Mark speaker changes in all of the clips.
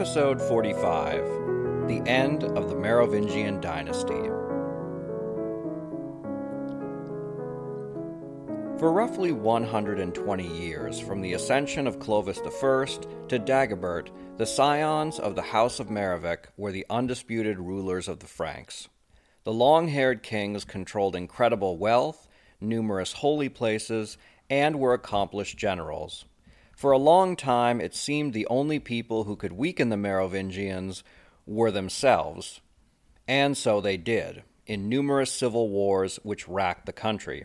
Speaker 1: Episode 45 The End of the Merovingian Dynasty. For roughly 120 years, from the ascension of Clovis I to Dagobert, the scions of the House of Merovech were the undisputed rulers of the Franks. The long haired kings controlled incredible wealth, numerous holy places, and were accomplished generals. For a long time, it seemed the only people who could weaken the Merovingians were themselves. And so they did, in numerous civil wars which racked the country.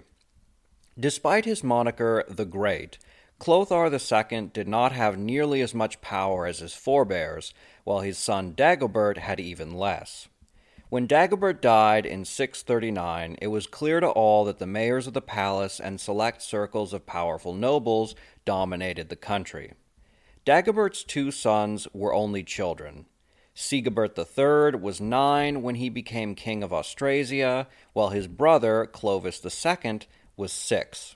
Speaker 1: Despite his moniker, the Great, Clothar II did not have nearly as much power as his forebears, while his son Dagobert had even less. When Dagobert died in 639, it was clear to all that the mayors of the palace and select circles of powerful nobles dominated the country. Dagobert's two sons were only children. Sigebert III was nine when he became king of Austrasia, while his brother, Clovis II, was six.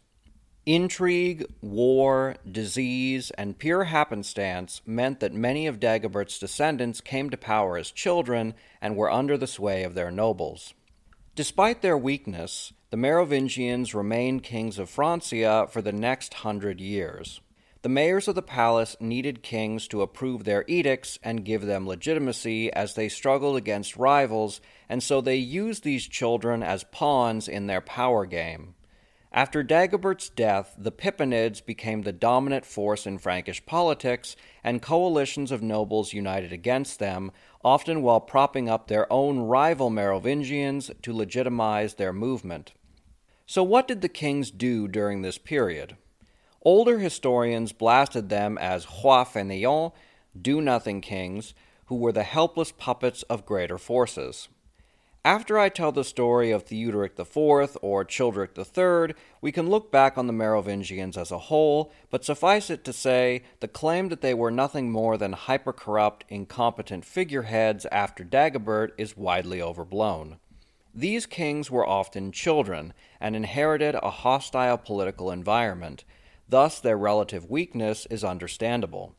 Speaker 1: Intrigue, war, disease, and pure happenstance meant that many of Dagobert's descendants came to power as children and were under the sway of their nobles. Despite their weakness, the Merovingians remained kings of Francia for the next hundred years. The mayors of the palace needed kings to approve their edicts and give them legitimacy as they struggled against rivals, and so they used these children as pawns in their power game. After Dagobert's death, the Pippinids became the dominant force in Frankish politics, and coalitions of nobles united against them, often while propping up their own rival Merovingians to legitimize their movement. So, what did the kings do during this period? Older historians blasted them as fainéants, do nothing kings, who were the helpless puppets of greater forces. After I tell the story of Theuderic IV or Childeric III, we can look back on the Merovingians as a whole, but suffice it to say, the claim that they were nothing more than hyper-corrupt, incompetent figureheads after Dagobert is widely overblown. These kings were often children and inherited a hostile political environment, thus, their relative weakness is understandable.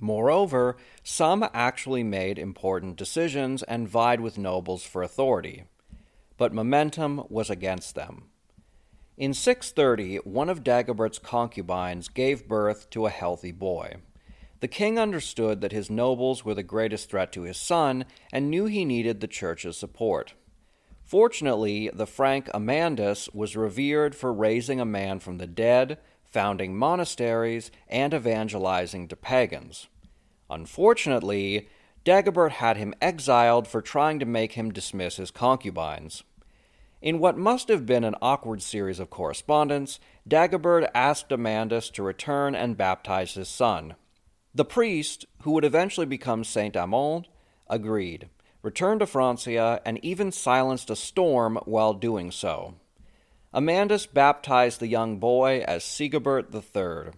Speaker 1: Moreover, some actually made important decisions and vied with nobles for authority. But momentum was against them. In 630, one of Dagobert's concubines gave birth to a healthy boy. The king understood that his nobles were the greatest threat to his son and knew he needed the church's support. Fortunately, the Frank Amandus was revered for raising a man from the dead, founding monasteries, and evangelizing to pagans. Unfortunately, Dagobert had him exiled for trying to make him dismiss his concubines. In what must have been an awkward series of correspondence, Dagobert asked Amandus to return and baptize his son. The priest, who would eventually become Saint Amand, agreed, returned to Francia, and even silenced a storm while doing so. Amandus baptized the young boy as Sigebert III.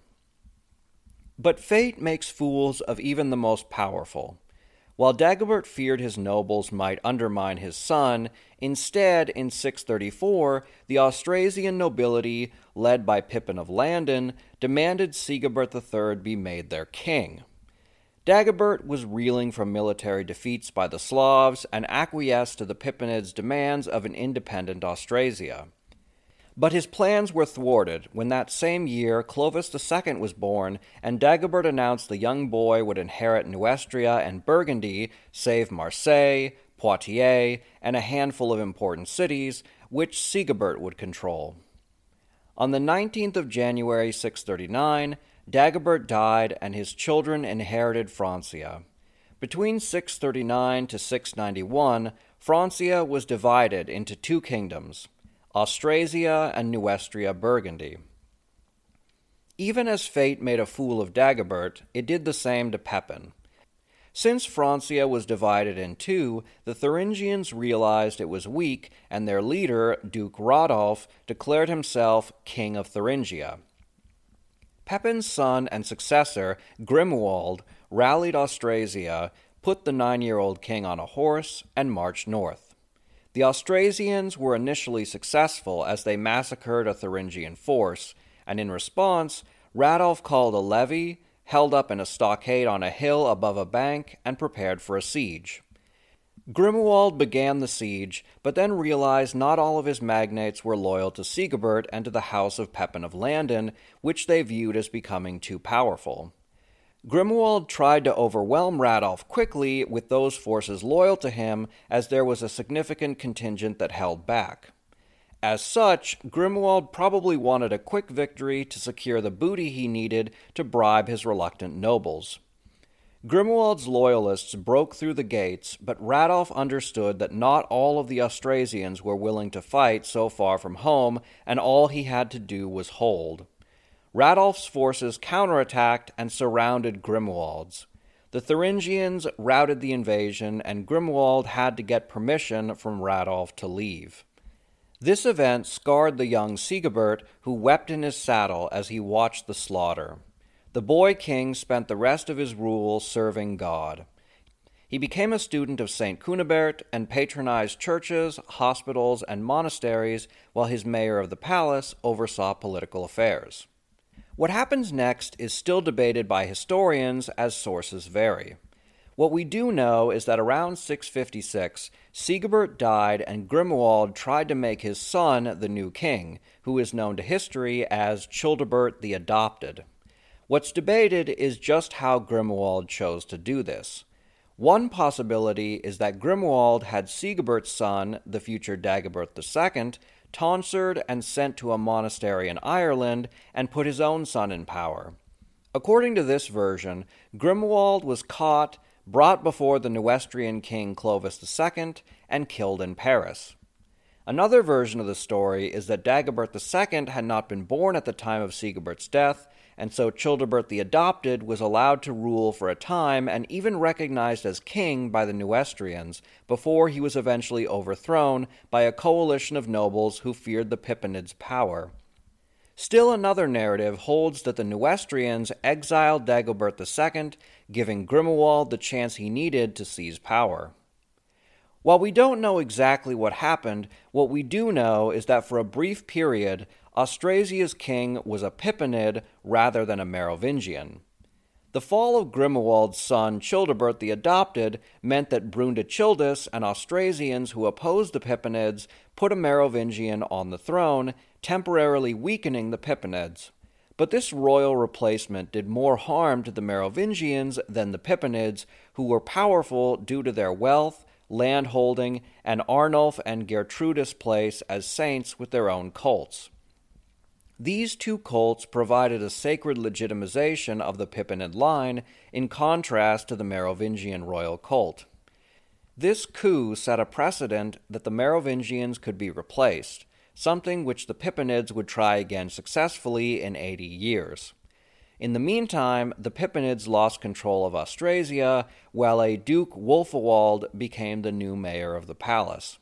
Speaker 1: But fate makes fools of even the most powerful. While Dagobert feared his nobles might undermine his son, instead, in 634, the Austrasian nobility, led by Pippin of Landen, demanded Sigebert III be made their king. Dagobert was reeling from military defeats by the Slavs and acquiesced to the Pippinids' demands of an independent Austrasia. But his plans were thwarted when that same year Clovis II was born, and Dagobert announced the young boy would inherit Neustria and Burgundy, save Marseille, Poitiers, and a handful of important cities, which Sigebert would control. On the 19th of January 639, Dagobert died and his children inherited Francia. Between 639 to 691, Francia was divided into two kingdoms, Austrasia and Neustria Burgundy. Even as fate made a fool of Dagobert, it did the same to Pepin. Since Francia was divided in two, the Thuringians realized it was weak, and their leader, Duke Radolf, declared himself King of Thuringia. Pepin's son and successor, Grimoald, rallied Austrasia, put the nine year old king on a horse, and marched north. The Austrasians were initially successful as they massacred a Thuringian force, and in response, Radolf called a levy, held up in a stockade on a hill above a bank, and prepared for a siege. Grimoald began the siege, but then realized not all of his magnates were loyal to Sigebert and to the house of Pepin of Landen, which they viewed as becoming too powerful. Grimoald tried to overwhelm Radolf quickly with those forces loyal to him, as there was a significant contingent that held back. As such, Grimoald probably wanted a quick victory to secure the booty he needed to bribe his reluctant nobles. Grimoald's loyalists broke through the gates, but Radolf understood that not all of the Austrasians were willing to fight so far from home, and all he had to do was hold. Radolf's forces counterattacked and surrounded Grimoald's. The Thuringians routed the invasion, and Grimoald had to get permission from Radolf to leave. This event scarred the young Sigebert, who wept in his saddle as he watched the slaughter. The boy king spent the rest of his rule serving God. He became a student of St. Cunibert and patronized churches, hospitals, and monasteries while his mayor of the palace oversaw political affairs. What happens next is still debated by historians as sources vary. What we do know is that around 656, Sigebert died and Grimoald tried to make his son the new king, who is known to history as Childebert the Adopted. What's debated is just how Grimoald chose to do this. One possibility is that Grimoald had Sigebert's son, the future Dagobert II, tonsured and sent to a monastery in Ireland and put his own son in power. According to this version, Grimoald was caught, brought before the Neustrian king Clovis II, and killed in Paris. Another version of the story is that Dagobert II had not been born at the time of Sigebert's death, and so Childebert the Adopted was allowed to rule for a time and even recognized as king by the Neustrians before he was eventually overthrown by a coalition of nobles who feared the Pippinids' power. Still another narrative holds that the Neustrians exiled Dagobert II, giving Grimoald the chance he needed to seize power. While we don't know exactly what happened, what we do know is that for a brief period, Austrasia's king was a Pippinid rather than a Merovingian. The fall of Grimoald's son Childebert the Adopted meant that Brundechildis and Austrasians who opposed the Pippinids put a Merovingian on the throne, temporarily weakening the Pippinids. But this royal replacement did more harm to the Merovingians than the Pippinids, who were powerful due to their wealth, landholding, and Arnulf and Gertrudis' place as saints with their own cults. These two cults provided a sacred legitimization of the Pippinid line in contrast to the Merovingian royal cult. This coup set a precedent that the Merovingians could be replaced, something which the Pippinids would try again successfully in 80 years. In the meantime, the Pippinids lost control of Austrasia, while a Duke Wulfoald became the new mayor of the palace.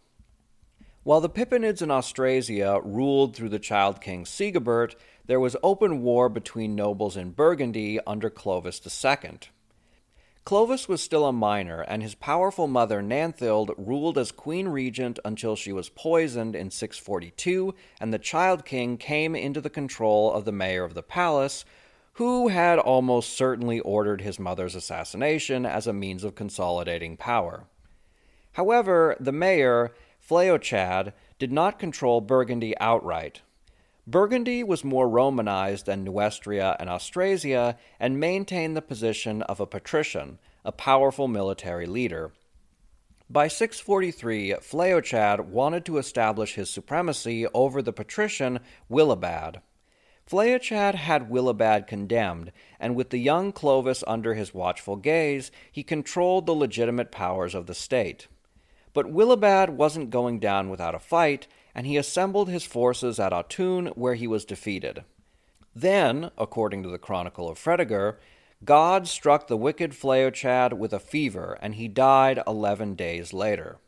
Speaker 1: While the Pippinids in Austrasia ruled through the child king Sigebert, there was open war between nobles in Burgundy under Clovis II. Clovis was still a minor, and his powerful mother Nanthild ruled as queen regent until she was poisoned in 642, and the child king came into the control of the mayor of the palace, who had almost certainly ordered his mother's assassination as a means of consolidating power. However, the mayor, Fleochad did not control Burgundy outright. Burgundy was more Romanized than Neustria and Austrasia and maintained the position of a patrician, a powerful military leader. By 643, Fleochad wanted to establish his supremacy over the patrician Willibad. Fleochad had Willibad condemned, and with the young Clovis under his watchful gaze, he controlled the legitimate powers of the state. But Willibad wasn't going down without a fight, and he assembled his forces at Autun, where he was defeated. Then, according to the Chronicle of Fredegar, God struck the wicked Fleochad with a fever, and he died eleven days later.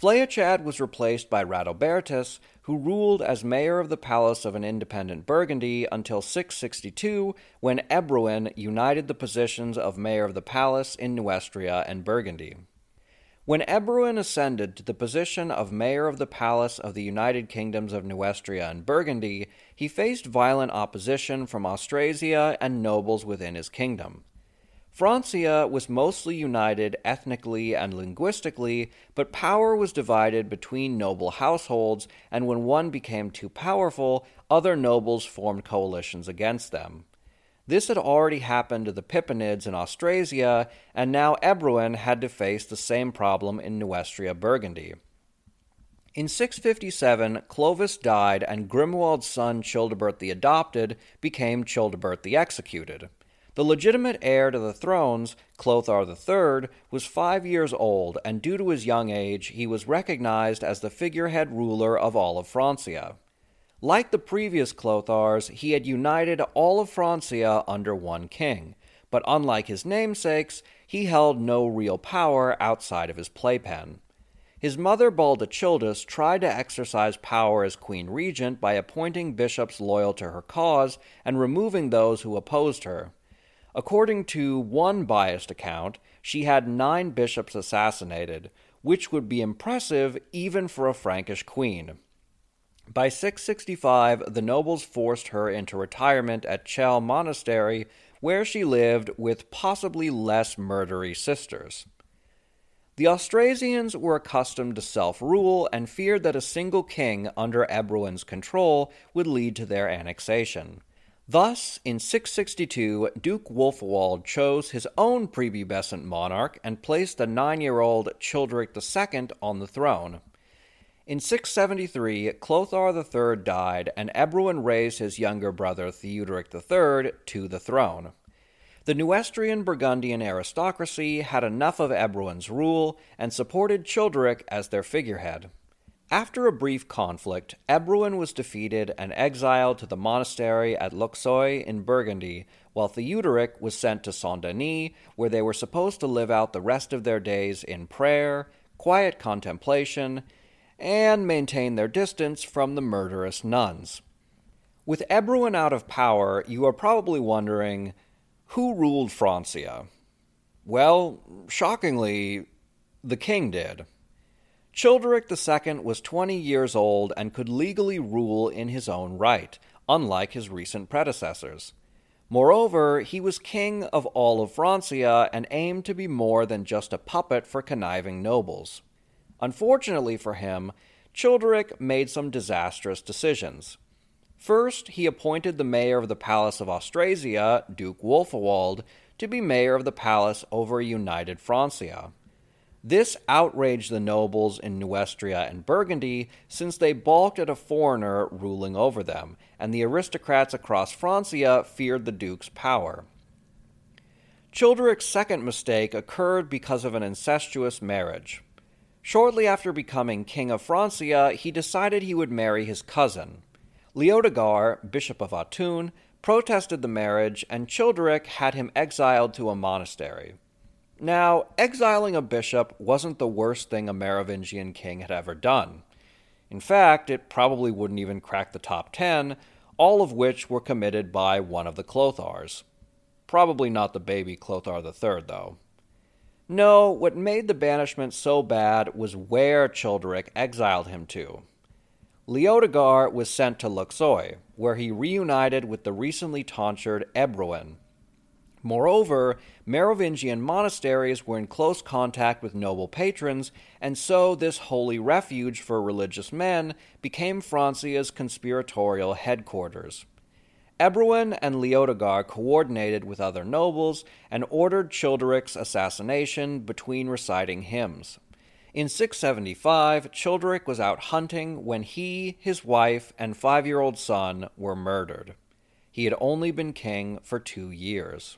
Speaker 1: Fleochad was replaced by Radobertus, who ruled as mayor of the palace of an independent Burgundy until 662, when Ebroin united the positions of mayor of the palace in Neustria and Burgundy. When Ebroin ascended to the position of mayor of the palace of the United Kingdoms of Neustria and Burgundy, he faced violent opposition from Austrasia and nobles within his kingdom. Francia was mostly united ethnically and linguistically, but power was divided between noble households, and when one became too powerful, other nobles formed coalitions against them. This had already happened to the Pippinids in Austrasia, and now Ebroin had to face the same problem in Neustria Burgundy. In 657, Clovis died, and Grimoald's son Childebert the Adopted became Childebert the Executed. The legitimate heir to the thrones, Clothar III, was five years old, and due to his young age, he was recognized as the figurehead ruler of all of Francia. Like the previous Clothars, he had united all of Francia under one king, but unlike his namesakes, he held no real power outside of his playpen. His mother Baldachildis tried to exercise power as queen regent by appointing bishops loyal to her cause and removing those who opposed her. According to one biased account, she had nine bishops assassinated, which would be impressive even for a Frankish queen. By 665, the nobles forced her into retirement at Chelles Monastery, where she lived with possibly less murdery sisters. The Austrasians were accustomed to self rule and feared that a single king under Ebroin's control would lead to their annexation. Thus, in 662, Duke Wulfoald chose his own prepubescent monarch and placed the nine year old Childeric II on the throne. In 673, Clothar III died, and Ebroin raised his younger brother Theuderic III to the throne. The Neustrian Burgundian aristocracy had enough of Ebroin's rule and supported Childeric as their figurehead. After a brief conflict, Ebroin was defeated and exiled to the monastery at Luxeuil in Burgundy, while Theuderic was sent to Saint Denis, where they were supposed to live out the rest of their days in prayer, quiet contemplation, and maintain their distance from the murderous nuns. With Ebroin out of power, you are probably wondering who ruled Francia? Well, shockingly, the king did. Childeric II was 20 years old and could legally rule in his own right, unlike his recent predecessors. Moreover, he was king of all of Francia and aimed to be more than just a puppet for conniving nobles. Unfortunately for him, Childeric made some disastrous decisions. First, he appointed the mayor of the Palace of Austrasia, Duke Wulfoald, to be mayor of the palace over united Francia. This outraged the nobles in Neustria and Burgundy, since they balked at a foreigner ruling over them, and the aristocrats across Francia feared the duke's power. Childeric's second mistake occurred because of an incestuous marriage. Shortly after becoming king of Francia, he decided he would marry his cousin. Leodegar, bishop of Autun, protested the marriage, and Childeric had him exiled to a monastery. Now, exiling a bishop wasn't the worst thing a Merovingian king had ever done. In fact, it probably wouldn't even crack the top ten, all of which were committed by one of the Clothars. Probably not the baby Clothar III, though. No, what made the banishment so bad was where Childeric exiled him to. Leodegar was sent to Luxeuil, where he reunited with the recently tonsured Ebroin, Moreover, Merovingian monasteries were in close contact with noble patrons, and so this holy refuge for religious men became Francia's conspiratorial headquarters. Ebroin and Leodegar coordinated with other nobles and ordered Childeric's assassination between reciting hymns. In 675, Childeric was out hunting when he, his wife, and five year old son were murdered. He had only been king for two years.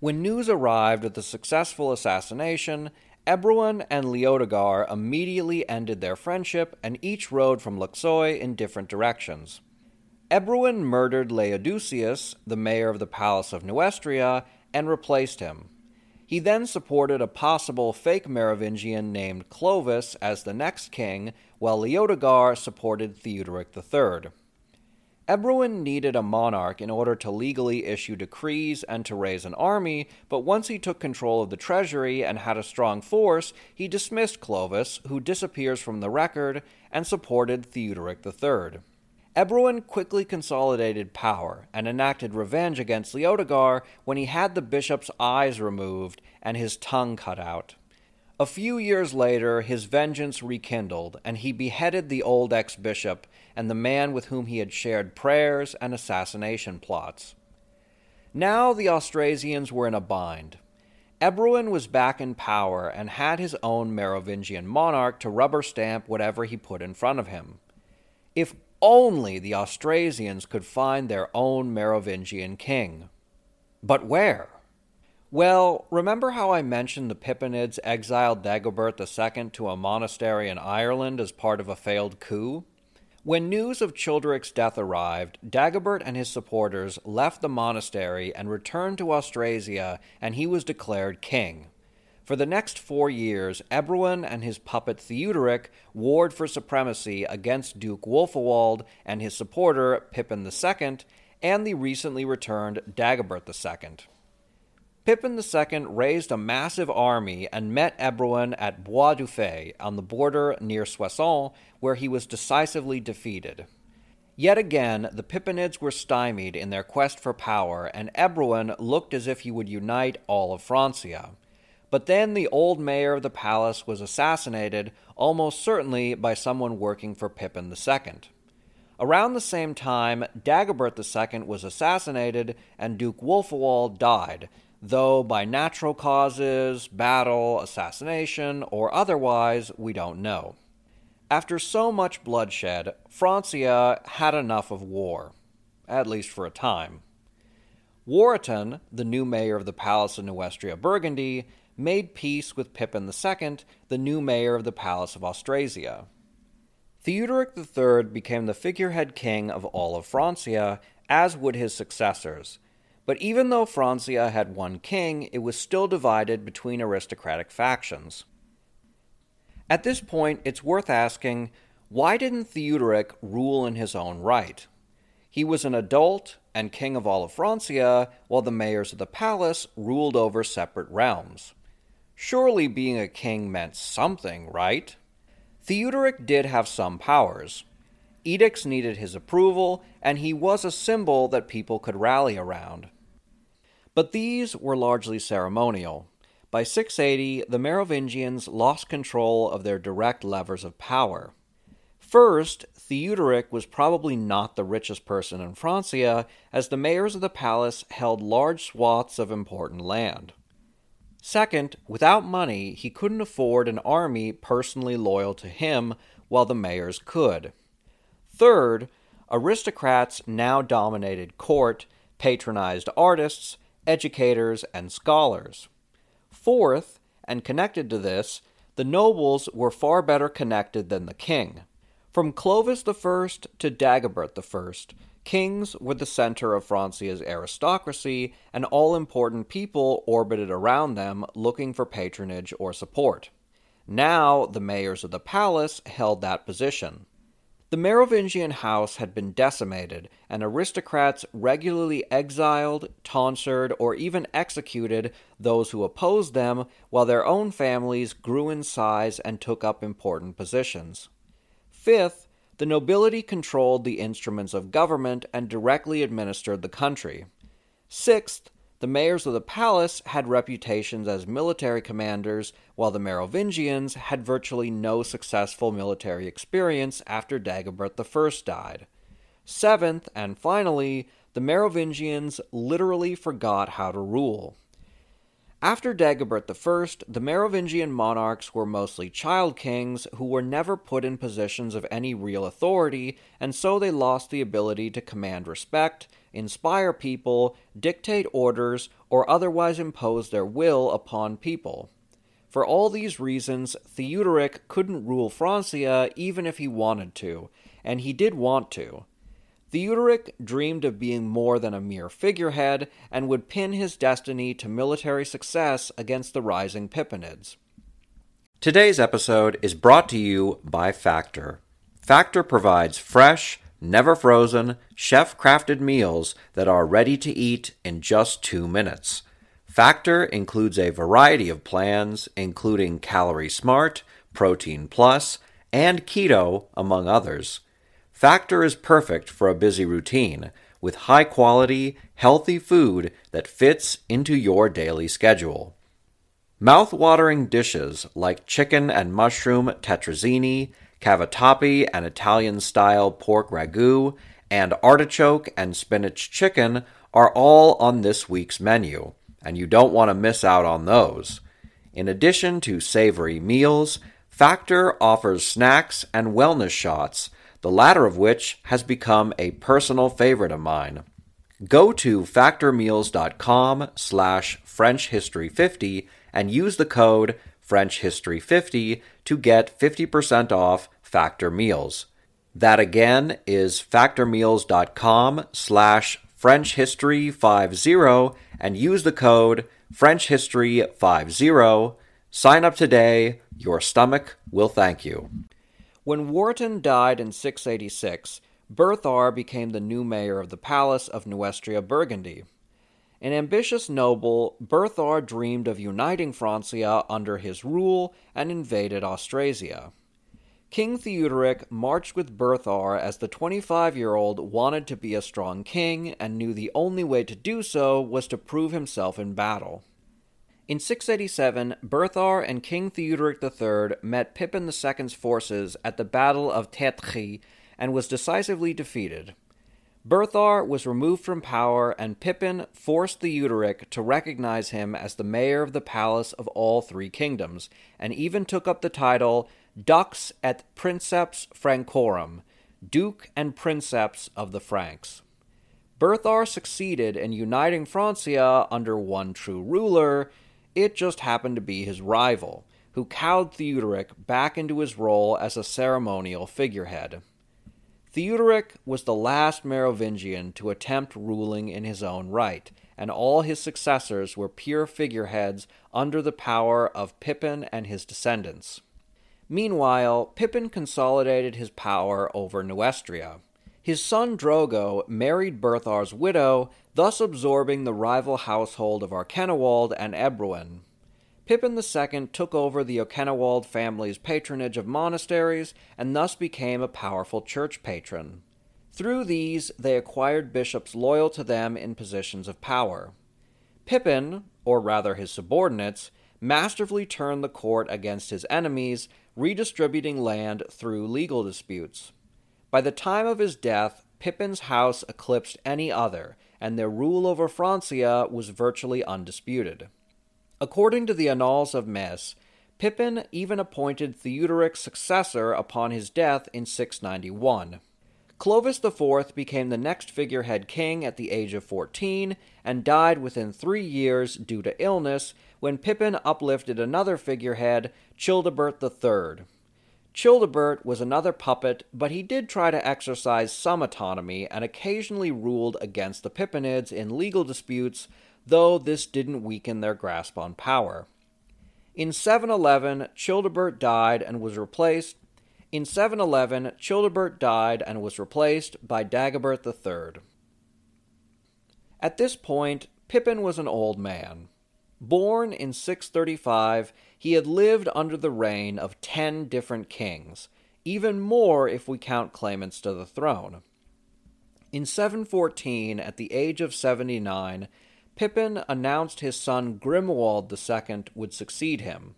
Speaker 1: When news arrived of the successful assassination, Ebroin and Leodegar immediately ended their friendship and each rode from Luxeuil in different directions. Ebroin murdered Leudesius, the mayor of the Palace of Neustria, and replaced him. He then supported a possible fake Merovingian named Clovis as the next king, while Leodegar supported Theuderic III. Ebroin needed a monarch in order to legally issue decrees and to raise an army, but once he took control of the treasury and had a strong force, he dismissed Clovis, who disappears from the record, and supported Theuderic III. Ebroin quickly consolidated power and enacted revenge against Leodegar when he had the bishop's eyes removed and his tongue cut out. A few years later, his vengeance rekindled, and he beheaded the old ex bishop and the man with whom he had shared prayers and assassination plots. Now the Austrasians were in a bind. Ebroin was back in power and had his own Merovingian monarch to rubber stamp whatever he put in front of him. If only the Austrasians could find their own Merovingian king. But where? Well, remember how I mentioned the Pippinids exiled Dagobert II to a monastery in Ireland as part of a failed coup? When news of Childeric's death arrived, Dagobert and his supporters left the monastery and returned to Austrasia, and he was declared king. For the next four years, Ebroin and his puppet Theuderic warred for supremacy against Duke Wulfoald and his supporter Pippin II and the recently returned Dagobert II. Pippin II raised a massive army and met Ebroin at Bois du Fay on the border near Soissons, where he was decisively defeated. Yet again, the Pippinids were stymied in their quest for power, and Ebroin looked as if he would unite all of Francia. But then the old mayor of the palace was assassinated, almost certainly by someone working for Pippin II. Around the same time, Dagobert II was assassinated and Duke Wulfoald died, though by natural causes, battle, assassination, or otherwise, we don't know. After so much bloodshed, Francia had enough of war, at least for a time. Waratto, the new mayor of the Palace in Neustria Burgundy, made peace with Pippin II, the new mayor of the Palace of Austrasia. Theuderic III became the figurehead king of all of Francia, as would his successors. But even though Francia had one king, it was still divided between aristocratic factions. At this point, it's worth asking why didn't Theuderic rule in his own right? He was an adult and king of all of Francia, while the mayors of the palace ruled over separate realms. Surely being a king meant something, right? Theuderic did have some powers. Edicts needed his approval, and he was a symbol that people could rally around. But these were largely ceremonial. By 680, the Merovingians lost control of their direct levers of power. First, Theuderic was probably not the richest person in Francia, as the mayors of the palace held large swaths of important land. Second, without money, he couldn't afford an army personally loyal to him, while the mayors could. Third, aristocrats now dominated court, patronized artists, educators, and scholars. Fourth, and connected to this, the nobles were far better connected than the king. From Clovis I to Dagobert I, Kings were the center of Francia's aristocracy, and all important people orbited around them looking for patronage or support. Now, the mayors of the palace held that position. The Merovingian house had been decimated, and aristocrats regularly exiled, tonsured, or even executed those who opposed them, while their own families grew in size and took up important positions. Fifth, the nobility controlled the instruments of government and directly administered the country. Sixth, the mayors of the palace had reputations as military commanders, while the Merovingians had virtually no successful military experience after Dagobert I died. Seventh, and finally, the Merovingians literally forgot how to rule. After Dagobert I, the Merovingian monarchs were mostly child kings who were never put in positions of any real authority, and so they lost the ability to command respect, inspire people, dictate orders, or otherwise impose their will upon people. For all these reasons, Theuderic couldn't rule Francia even if he wanted to, and he did want to. Theuderic dreamed of being more than a mere figurehead and would pin his destiny to military success against the rising Pippinids. Today's episode is brought to you by Factor. Factor provides fresh, never frozen, chef crafted meals that are ready to eat in just two minutes. Factor includes a variety of plans, including Calorie Smart, Protein Plus, and Keto, among others. Factor is perfect for a busy routine with high quality, healthy food that fits into your daily schedule. Mouth-watering dishes like chicken and mushroom tetrazzini, cavatappi and Italian-style pork ragu, and artichoke and spinach chicken are all on this week's menu, and you don't want to miss out on those. In addition to savory meals, Factor offers snacks and wellness shots the latter of which has become a personal favorite of mine. Go to factormeals.com slash frenchhistory50 and use the code frenchhistory50 to get 50% off Factor Meals. That again is factormeals.com slash frenchhistory50 and use the code frenchhistory50. Sign up today. Your stomach will thank you. When Waratto died in 686, Berthar became the new mayor of the palace of Neustria Burgundy. An ambitious noble, Berthar dreamed of uniting Francia under his rule and invaded Austrasia. King Theuderic marched with Berthar as the 25 year old wanted to be a strong king and knew the only way to do so was to prove himself in battle. In 687, Berthar and King Theuderic III met Pippin II's forces at the Battle of Tertry and was decisively defeated. Berthar was removed from power, and Pippin forced Theuderic to recognize him as the mayor of the palace of all three kingdoms, and even took up the title Dux et Princeps Francorum, Duke and Princeps of the Franks. Berthar succeeded in uniting Francia under one true ruler, it just happened to be his rival, who cowed Theuderic back into his role as a ceremonial figurehead. Theuderic was the last Merovingian to attempt ruling in his own right, and all his successors were pure figureheads under the power of Pippin and his descendants. Meanwhile, Pippin consolidated his power over Neustria. His son Drogo married Berthar's widow, thus absorbing the rival household of Erchinoald and Ebroin. Pippin II took over the Erchinoald family's patronage of monasteries and thus became a powerful church patron. Through these, they acquired bishops loyal to them in positions of power. Pippin, or rather his subordinates, masterfully turned the court against his enemies, redistributing land through legal disputes. By the time of his death, Pippin's house eclipsed any other, and their rule over Francia was virtually undisputed. According to the Annals of Metz, Pippin even appointed Theuderic's successor upon his death in 691. Clovis IV became the next figurehead king at the age of 14 and died within three years due to illness when Pippin uplifted another figurehead, Childebert III. Childebert was another puppet, but he did try to exercise some autonomy and occasionally ruled against the Pippinids in legal disputes, though this didn't weaken their grasp on power. In 711, Childebert died and was replaced. In 711, Childebert died and was replaced by Dagobert III. At this point, Pippin was an old man. Born in 635, he had lived under the reign of ten different kings, even more if we count claimants to the throne. In 714, at the age of 79, Pippin announced his son Grimoald II would succeed him.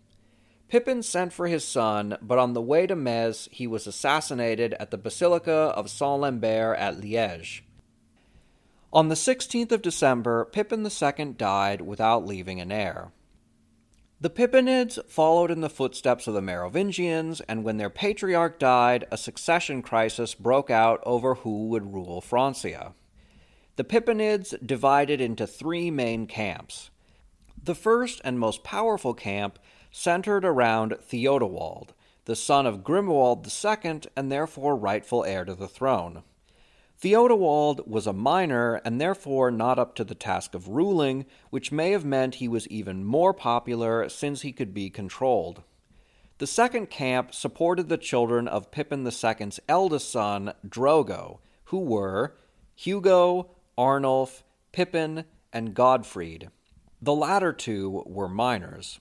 Speaker 1: Pippin sent for his son, but on the way to Metz, he was assassinated at the Basilica of Saint Lambert at Liège. On the 16th of December, Pippin II died without leaving an heir. The Pippinids followed in the footsteps of the Merovingians, and when their patriarch died, a succession crisis broke out over who would rule Francia. The Pippinids divided into three main camps. The first and most powerful camp centered around Theodowald, the son of Grimoald II and therefore rightful heir to the throne. Theodowald was a minor and therefore not up to the task of ruling, which may have meant he was even more popular since he could be controlled. The second camp supported the children of Pippin II's eldest son, Drogo, who were Hugo, Arnulf, Pippin, and Godfried. The latter two were minors.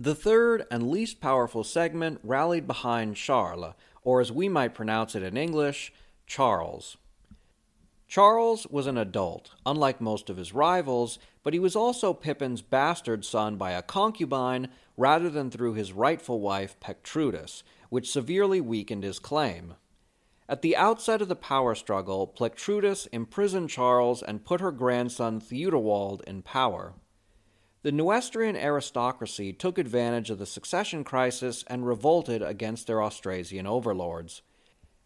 Speaker 1: The third and least powerful segment rallied behind Charles, or as we might pronounce it in English, Charles. Charles was an adult, unlike most of his rivals, but he was also Pippin's bastard son by a concubine rather than through his rightful wife Plectrudis, which severely weakened his claim. At the outset of the power struggle, Plectrudis imprisoned Charles and put her grandson Theudowald in power. The Neustrian aristocracy took advantage of the succession crisis and revolted against their Austrasian overlords.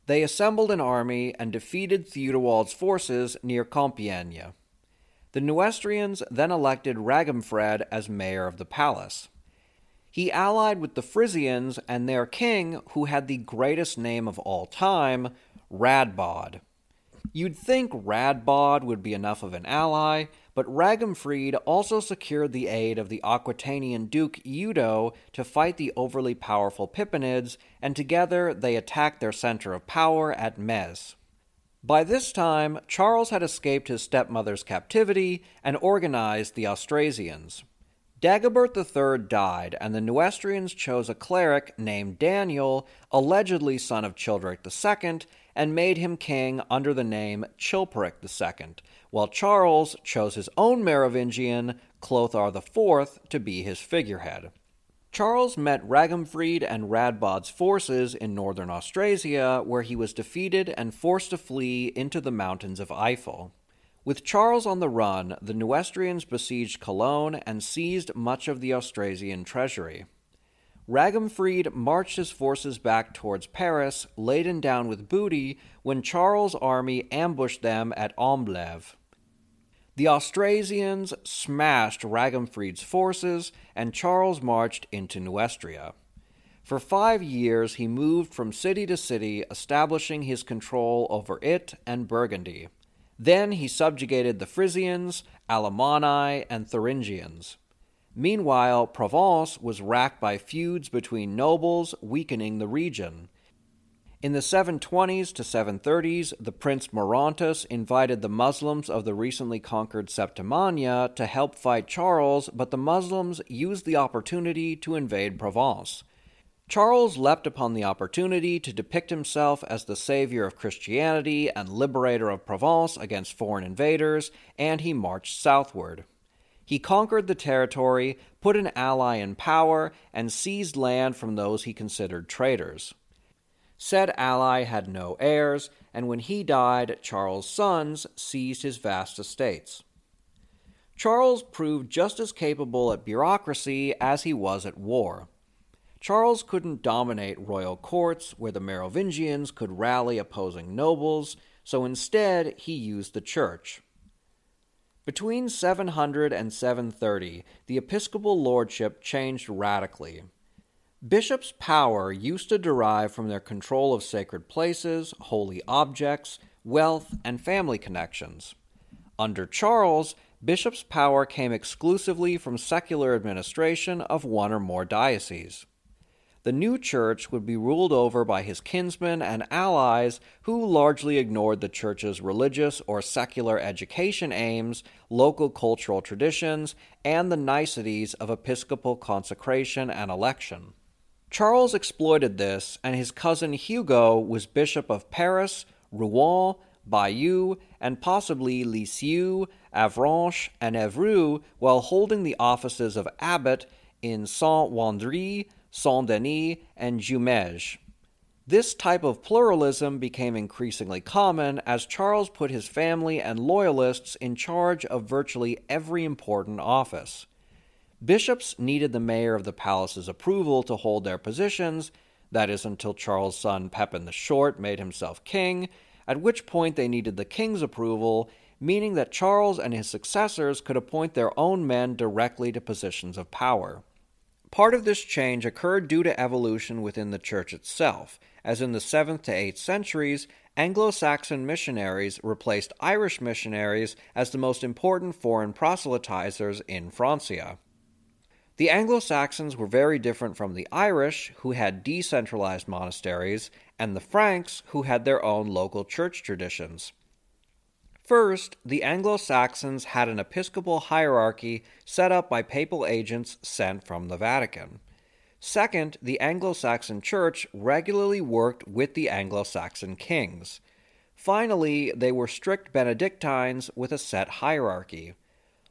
Speaker 1: They assembled an army and defeated Theudowald's forces near Compiègne. The Neustrians then elected Raginfred as mayor of the palace. He allied with the Frisians and their king, who had the greatest name of all time, Radbod. You'd think Radbod would be enough of an ally, but Raginfrid also secured the aid of the Aquitanian Duke Eudo to fight the overly powerful Pippinids, and together they attacked their center of power at Metz. By this time, Charles had escaped his stepmother's captivity and organized the Austrasians. Dagobert III died, and the Neustrians chose a cleric named Daniel, allegedly son of Childeric II, and made him king under the name Chilperic II, while Charles chose his own Merovingian, Clothar IV, to be his figurehead. Charles met Raginfrid and Radbod's forces in northern Austrasia, where he was defeated and forced to flee into the mountains of Eifel. With Charles on the run, the Neustrians besieged Cologne and seized much of the Austrasian treasury. Raginfrid marched his forces back towards Paris, laden down with booty, when Charles' army ambushed them at Amblève. The Austrasians smashed Raginfrid's forces, and Charles marched into Neustria. For five years, he moved from city to city, establishing his control over it and Burgundy. Then he subjugated the Frisians, Alemanni, and Thuringians. Meanwhile, Provence was racked by feuds between nobles, weakening the region. In the 720s to 730s, the Prince Maurontus invited the Muslims of the recently conquered Septimania to help fight Charles, but the Muslims used the opportunity to invade Provence. Charles leapt upon the opportunity to depict himself as the savior of Christianity and liberator of Provence against foreign invaders, and he marched southward. He conquered the territory, put an ally in power, and seized land from those he considered traitors. Said ally had no heirs, and when he died, Charles' sons seized his vast estates. Charles proved just as capable at bureaucracy as he was at war. Charles couldn't dominate royal courts where the Merovingians could rally opposing nobles, so instead he used the church. Between 700 and 730, the episcopal lordship changed radically. Bishops' power used to derive from their control of sacred places, holy objects, wealth, and family connections. Under Charles, bishops' power came exclusively from secular administration of one or more dioceses the new church would be ruled over by his kinsmen and allies who largely ignored the church's religious or secular education aims, local cultural traditions, and the niceties of episcopal consecration and election. Charles exploited this, and his cousin Hugo was Bishop of Paris, Rouen, Bayeux, and possibly Lisieux, Avranches, and Evreux, while holding the offices of abbot in Saint Wandrille, Saint Denis, and Jumieges. This type of pluralism became increasingly common as Charles put his family and loyalists in charge of virtually every important office. Bishops needed the mayor of the palace's approval to hold their positions, that is, until Charles' son Pepin the Short made himself king, at which point they needed the king's approval, meaning that Charles and his successors could appoint their own men directly to positions of power. Part of this change occurred due to evolution within the church itself, as in the 7th to 8th centuries, Anglo Saxon missionaries replaced Irish missionaries as the most important foreign proselytizers in Francia. The Anglo Saxons were very different from the Irish, who had decentralized monasteries, and the Franks, who had their own local church traditions. First, the Anglo Saxons had an episcopal hierarchy set up by papal agents sent from the Vatican. Second, the Anglo Saxon Church regularly worked with the Anglo Saxon kings. Finally, they were strict Benedictines with a set hierarchy.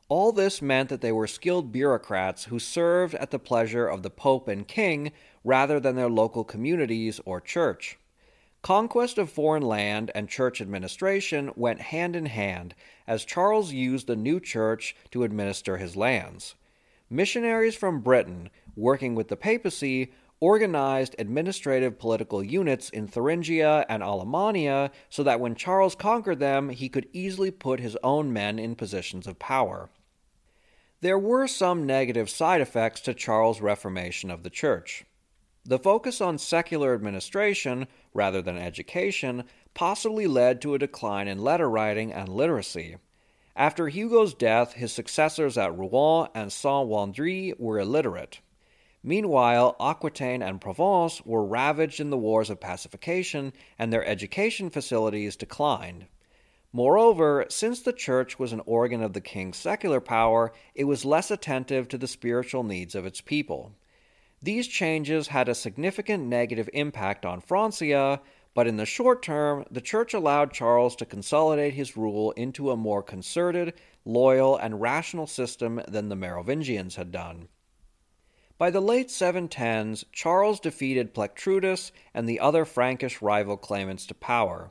Speaker 1: All this meant that they were skilled bureaucrats who served at the pleasure of the Pope and King rather than their local communities or church. Conquest of foreign land and church administration went hand in hand as Charles used the new church to administer his lands. Missionaries from Britain, working with the papacy, organized administrative political units in Thuringia and Alemannia so that when Charles conquered them, he could easily put his own men in positions of power. There were some negative side effects to Charles' reformation of the Church. The focus on secular administration, rather than education, possibly led to a decline in letter writing and literacy. After Hugo's death, his successors at Rouen and Saint Wandrille were illiterate. Meanwhile, Aquitaine and Provence were ravaged in the wars of pacification, and their education facilities declined. Moreover, since the Church was an organ of the king's secular power, it was less attentive to the spiritual needs of its people. These changes had a significant negative impact on Francia, but in the short term, the Church allowed Charles to consolidate his rule into a more concerted, loyal, and rational system than the Merovingians had done. By the late 710s, Charles defeated Plectrudis and the other Frankish rival claimants to power.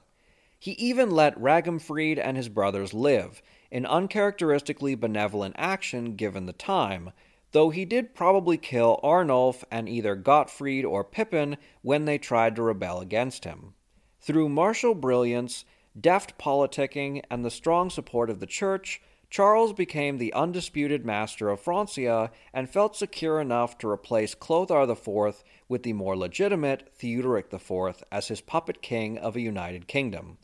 Speaker 1: He even let Raginfrid and his brothers live, an uncharacteristically benevolent action given the time, though he did probably kill Arnulf and either Gottfried or Pippin when they tried to rebel against him. Through martial brilliance, deft politicking, and the strong support of the Church, Charles became the undisputed master of Francia and felt secure enough to replace Clothar IV with the more legitimate Theuderic IV as his puppet king of a united kingdom.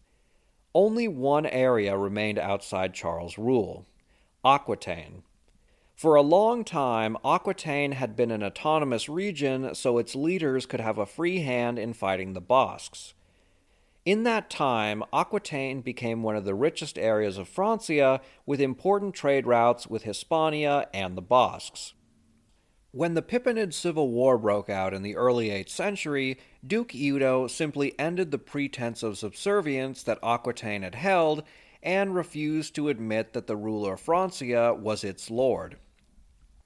Speaker 1: Only one area remained outside Charles' rule Aquitaine. For a long time, Aquitaine had been an autonomous region, so its leaders could have a free hand in fighting the Basques. In that time, Aquitaine became one of the richest areas of Francia, with important trade routes with Hispania and the Basques. When the Pippinid Civil War broke out in the early 8th century, Duke Eudo simply ended the pretense of subservience that Aquitaine had held and refused to admit that the ruler of Francia was its lord.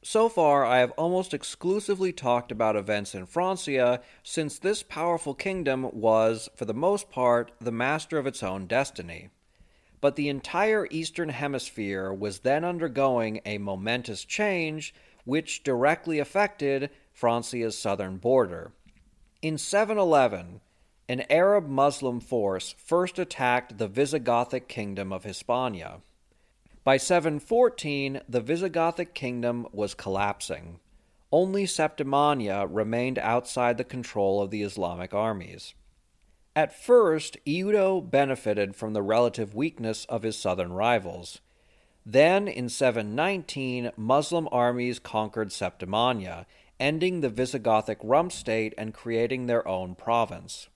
Speaker 1: So far, I have almost exclusively talked about events in Francia, since this powerful kingdom was, for the most part, the master of its own destiny. But the entire Eastern Hemisphere was then undergoing a momentous change which directly affected Francia's southern border. In 711, an Arab Muslim force first attacked the Visigothic kingdom of Hispania. By 714, the Visigothic kingdom was collapsing. Only Septimania remained outside the control of the Islamic armies. At first, Eudo benefited from the relative weakness of his southern rivals. Then, in 719, Muslim armies conquered Septimania, ending the Visigothic rump state and creating their own province.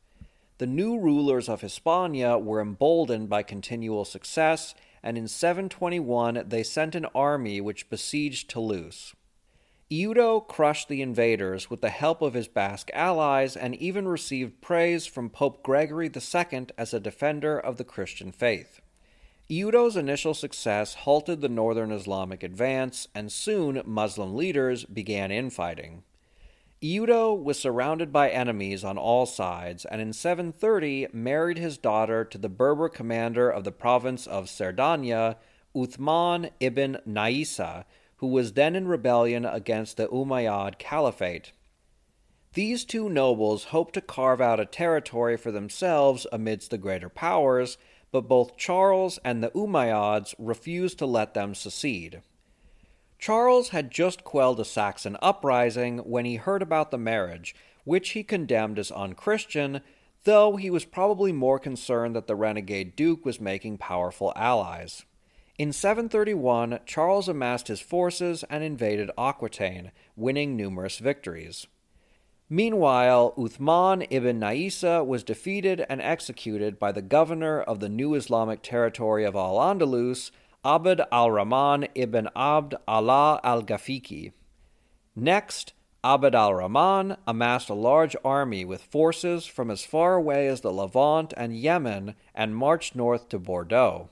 Speaker 1: The new rulers of Hispania were emboldened by continual success and in 721 they sent an army which besieged Toulouse. Eudo crushed the invaders with the help of his Basque allies and even received praise from Pope Gregory II as a defender of the Christian faith. Eudo's initial success halted the northern Islamic advance, and soon Muslim leaders began infighting. Eudo was surrounded by enemies on all sides, and in 730 married his daughter to the Berber commander of the province of Sardania, Uthman ibn Naisa, who was then in rebellion against the Umayyad Caliphate. These two nobles hoped to carve out a territory for themselves amidst the greater powers, but both Charles and the Umayyads refused to let them secede. Charles had just quelled a Saxon uprising when he heard about the marriage, which he condemned as unchristian, though he was probably more concerned that the renegade duke was making powerful allies. In 731, Charles amassed his forces and invaded Aquitaine, winning numerous victories. Meanwhile, Uthman ibn Naisa was defeated and executed by the governor of the new Islamic territory of Al Andalus, Abd al Rahman ibn Abd Allah al Ghafiqi. Next, Abd al Rahman amassed a large army with forces from as far away as the Levant and Yemen and marched north to Bordeaux.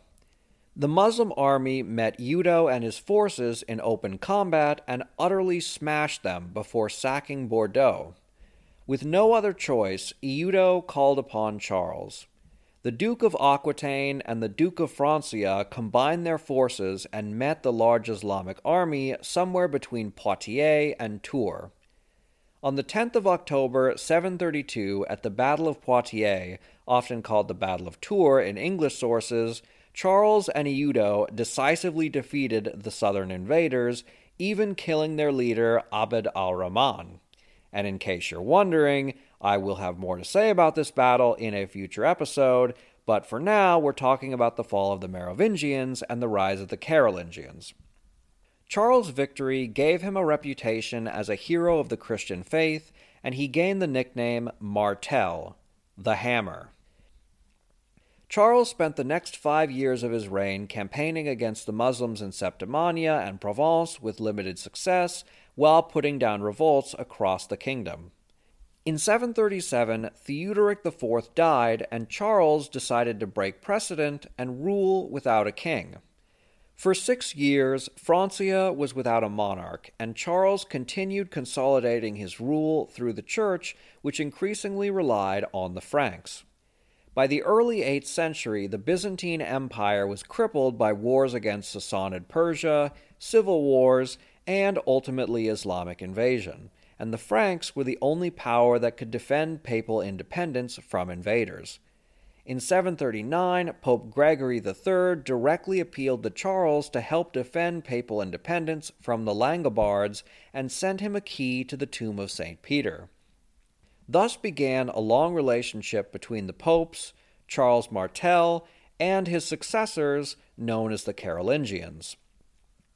Speaker 1: The Muslim army met Eudo and his forces in open combat and utterly smashed them before sacking Bordeaux. With no other choice, Eudo called upon Charles. The Duke of Aquitaine and the Duke of Francia combined their forces and met the large Islamic army somewhere between Poitiers and Tours. On the 10th of October, 732, at the Battle of Poitiers, often called the Battle of Tours in English sources, Charles and Eudo decisively defeated the southern invaders, even killing their leader Abd al Rahman. And in case you're wondering, I will have more to say about this battle in a future episode, but for now we're talking about the fall of the Merovingians and the rise of the Carolingians. Charles' victory gave him a reputation as a hero of the Christian faith, and he gained the nickname Martel, the Hammer. Charles spent the next five years of his reign campaigning against the Muslims in Septimania and Provence with limited success, while putting down revolts across the kingdom. In 737, Theuderic IV died, and Charles decided to break precedent and rule without a king. For six years, Francia was without a monarch, and Charles continued consolidating his rule through the church, which increasingly relied on the Franks. By the early 8th century, the Byzantine Empire was crippled by wars against Sassanid Persia, civil wars, and ultimately Islamic invasion, and the Franks were the only power that could defend papal independence from invaders. In 739, Pope Gregory III directly appealed to Charles to help defend papal independence from the Langobards and sent him a key to the tomb of St. Peter. Thus began a long relationship between the popes, Charles Martel, and his successors, known as the Carolingians.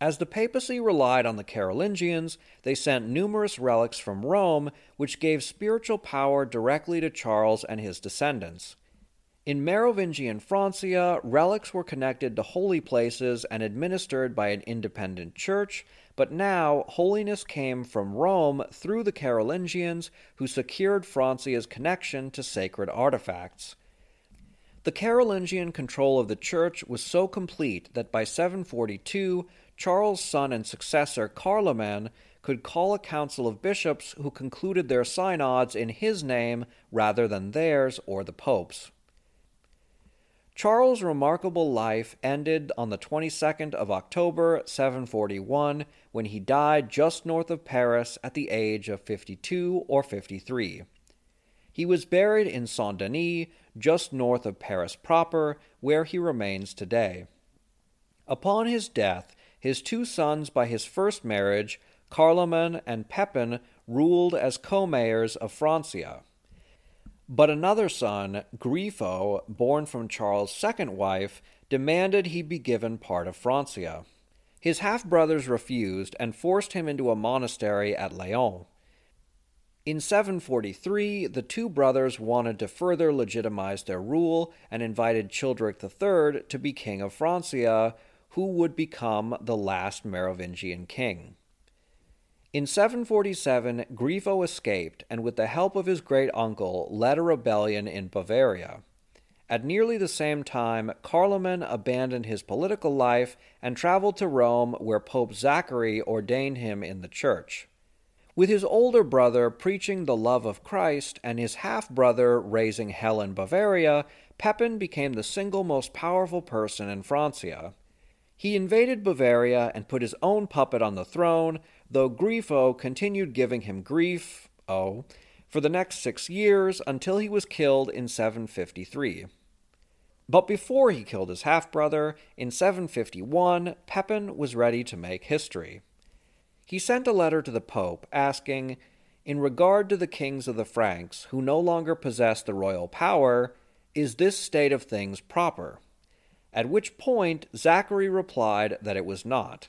Speaker 1: As the papacy relied on the Carolingians, they sent numerous relics from Rome, which gave spiritual power directly to Charles and his descendants. In Merovingian Francia, relics were connected to holy places and administered by an independent church, but now holiness came from Rome through the Carolingians, who secured Francia's connection to sacred artifacts. The Carolingian control of the church was so complete that by 742, Charles' son and successor Carloman could call a council of bishops who concluded their synods in his name rather than theirs or the Pope's. Charles' remarkable life ended on the 22nd of October, 741, when he died just north of Paris at the age of 52 or 53. He was buried in Saint Denis, just north of Paris proper, where he remains today. Upon his death, his two sons by his first marriage, Carloman and Pepin, ruled as co mayors of Francia. But another son, Grifo, born from Charles' second wife, demanded he be given part of Francia. His half brothers refused and forced him into a monastery at Laon. In 743, the two brothers wanted to further legitimize their rule and invited Childeric III to be king of Francia, who would become the last Merovingian king. In 747, Grifo escaped and, with the help of his great uncle, led a rebellion in Bavaria. At nearly the same time, Carloman abandoned his political life and traveled to Rome, where Pope Zachary ordained him in the church. With his older brother preaching the love of Christ and his half brother raising hell in Bavaria, Pepin became the single most powerful person in Francia. He invaded Bavaria and put his own puppet on the throne, though Grifo continued giving him grief, oh, for the next six years until he was killed in 753. But before he killed his half brother, in 751, Pepin was ready to make history. He sent a letter to the Pope asking, In regard to the kings of the Franks who no longer possess the royal power, is this state of things proper? At which point Zachary replied that it was not.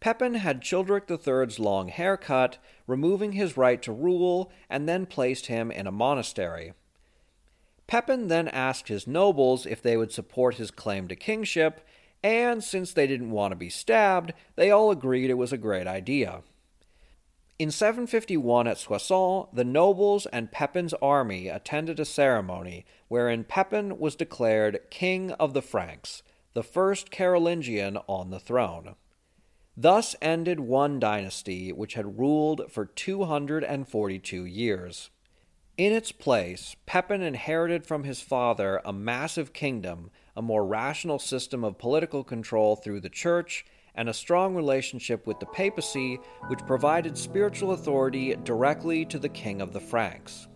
Speaker 1: Pepin had Childeric III's long hair cut, removing his right to rule, and then placed him in a monastery. Pepin then asked his nobles if they would support his claim to kingship, and since they didn't want to be stabbed, they all agreed it was a great idea. In 751 at Soissons, the nobles and Pepin's army attended a ceremony wherein Pepin was declared King of the Franks, the first Carolingian on the throne. Thus ended one dynasty which had ruled for 242 years. In its place, Pepin inherited from his father a massive kingdom, a more rational system of political control through the church, and a strong relationship with the papacy, which provided spiritual authority directly to the king of the Franks.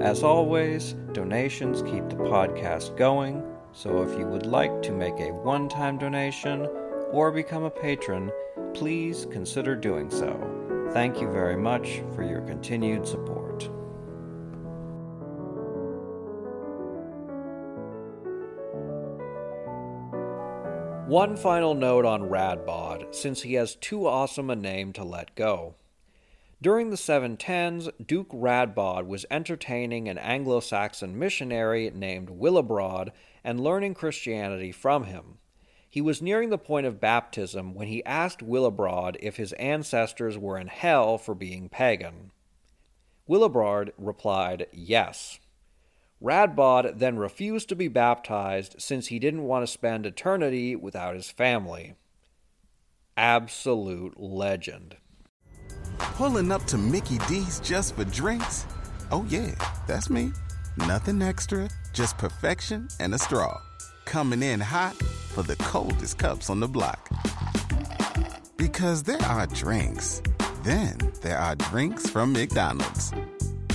Speaker 1: As always, donations keep the podcast going, so if you would like to make a one time donation or become a patron, please consider doing so. Thank you very much for your continued support. One final note on Radbod, since he has too awesome a name to let go. During the 710s, Duke Radbod was entertaining an Anglo Saxon missionary named Willibrord and learning Christianity from him. He was nearing the point of baptism when he asked Willibrord if his ancestors were in hell for being pagan. Willibrord replied, Yes. Radbod then refused to be baptized since he didn't want to spend eternity without his family. Absolute legend.
Speaker 2: Pulling up to Mickey D's just for drinks? Oh, yeah, that's me. Nothing extra, just perfection and a straw. Coming in hot for the coldest cups on the block. Because there are drinks, then there are drinks from McDonald's.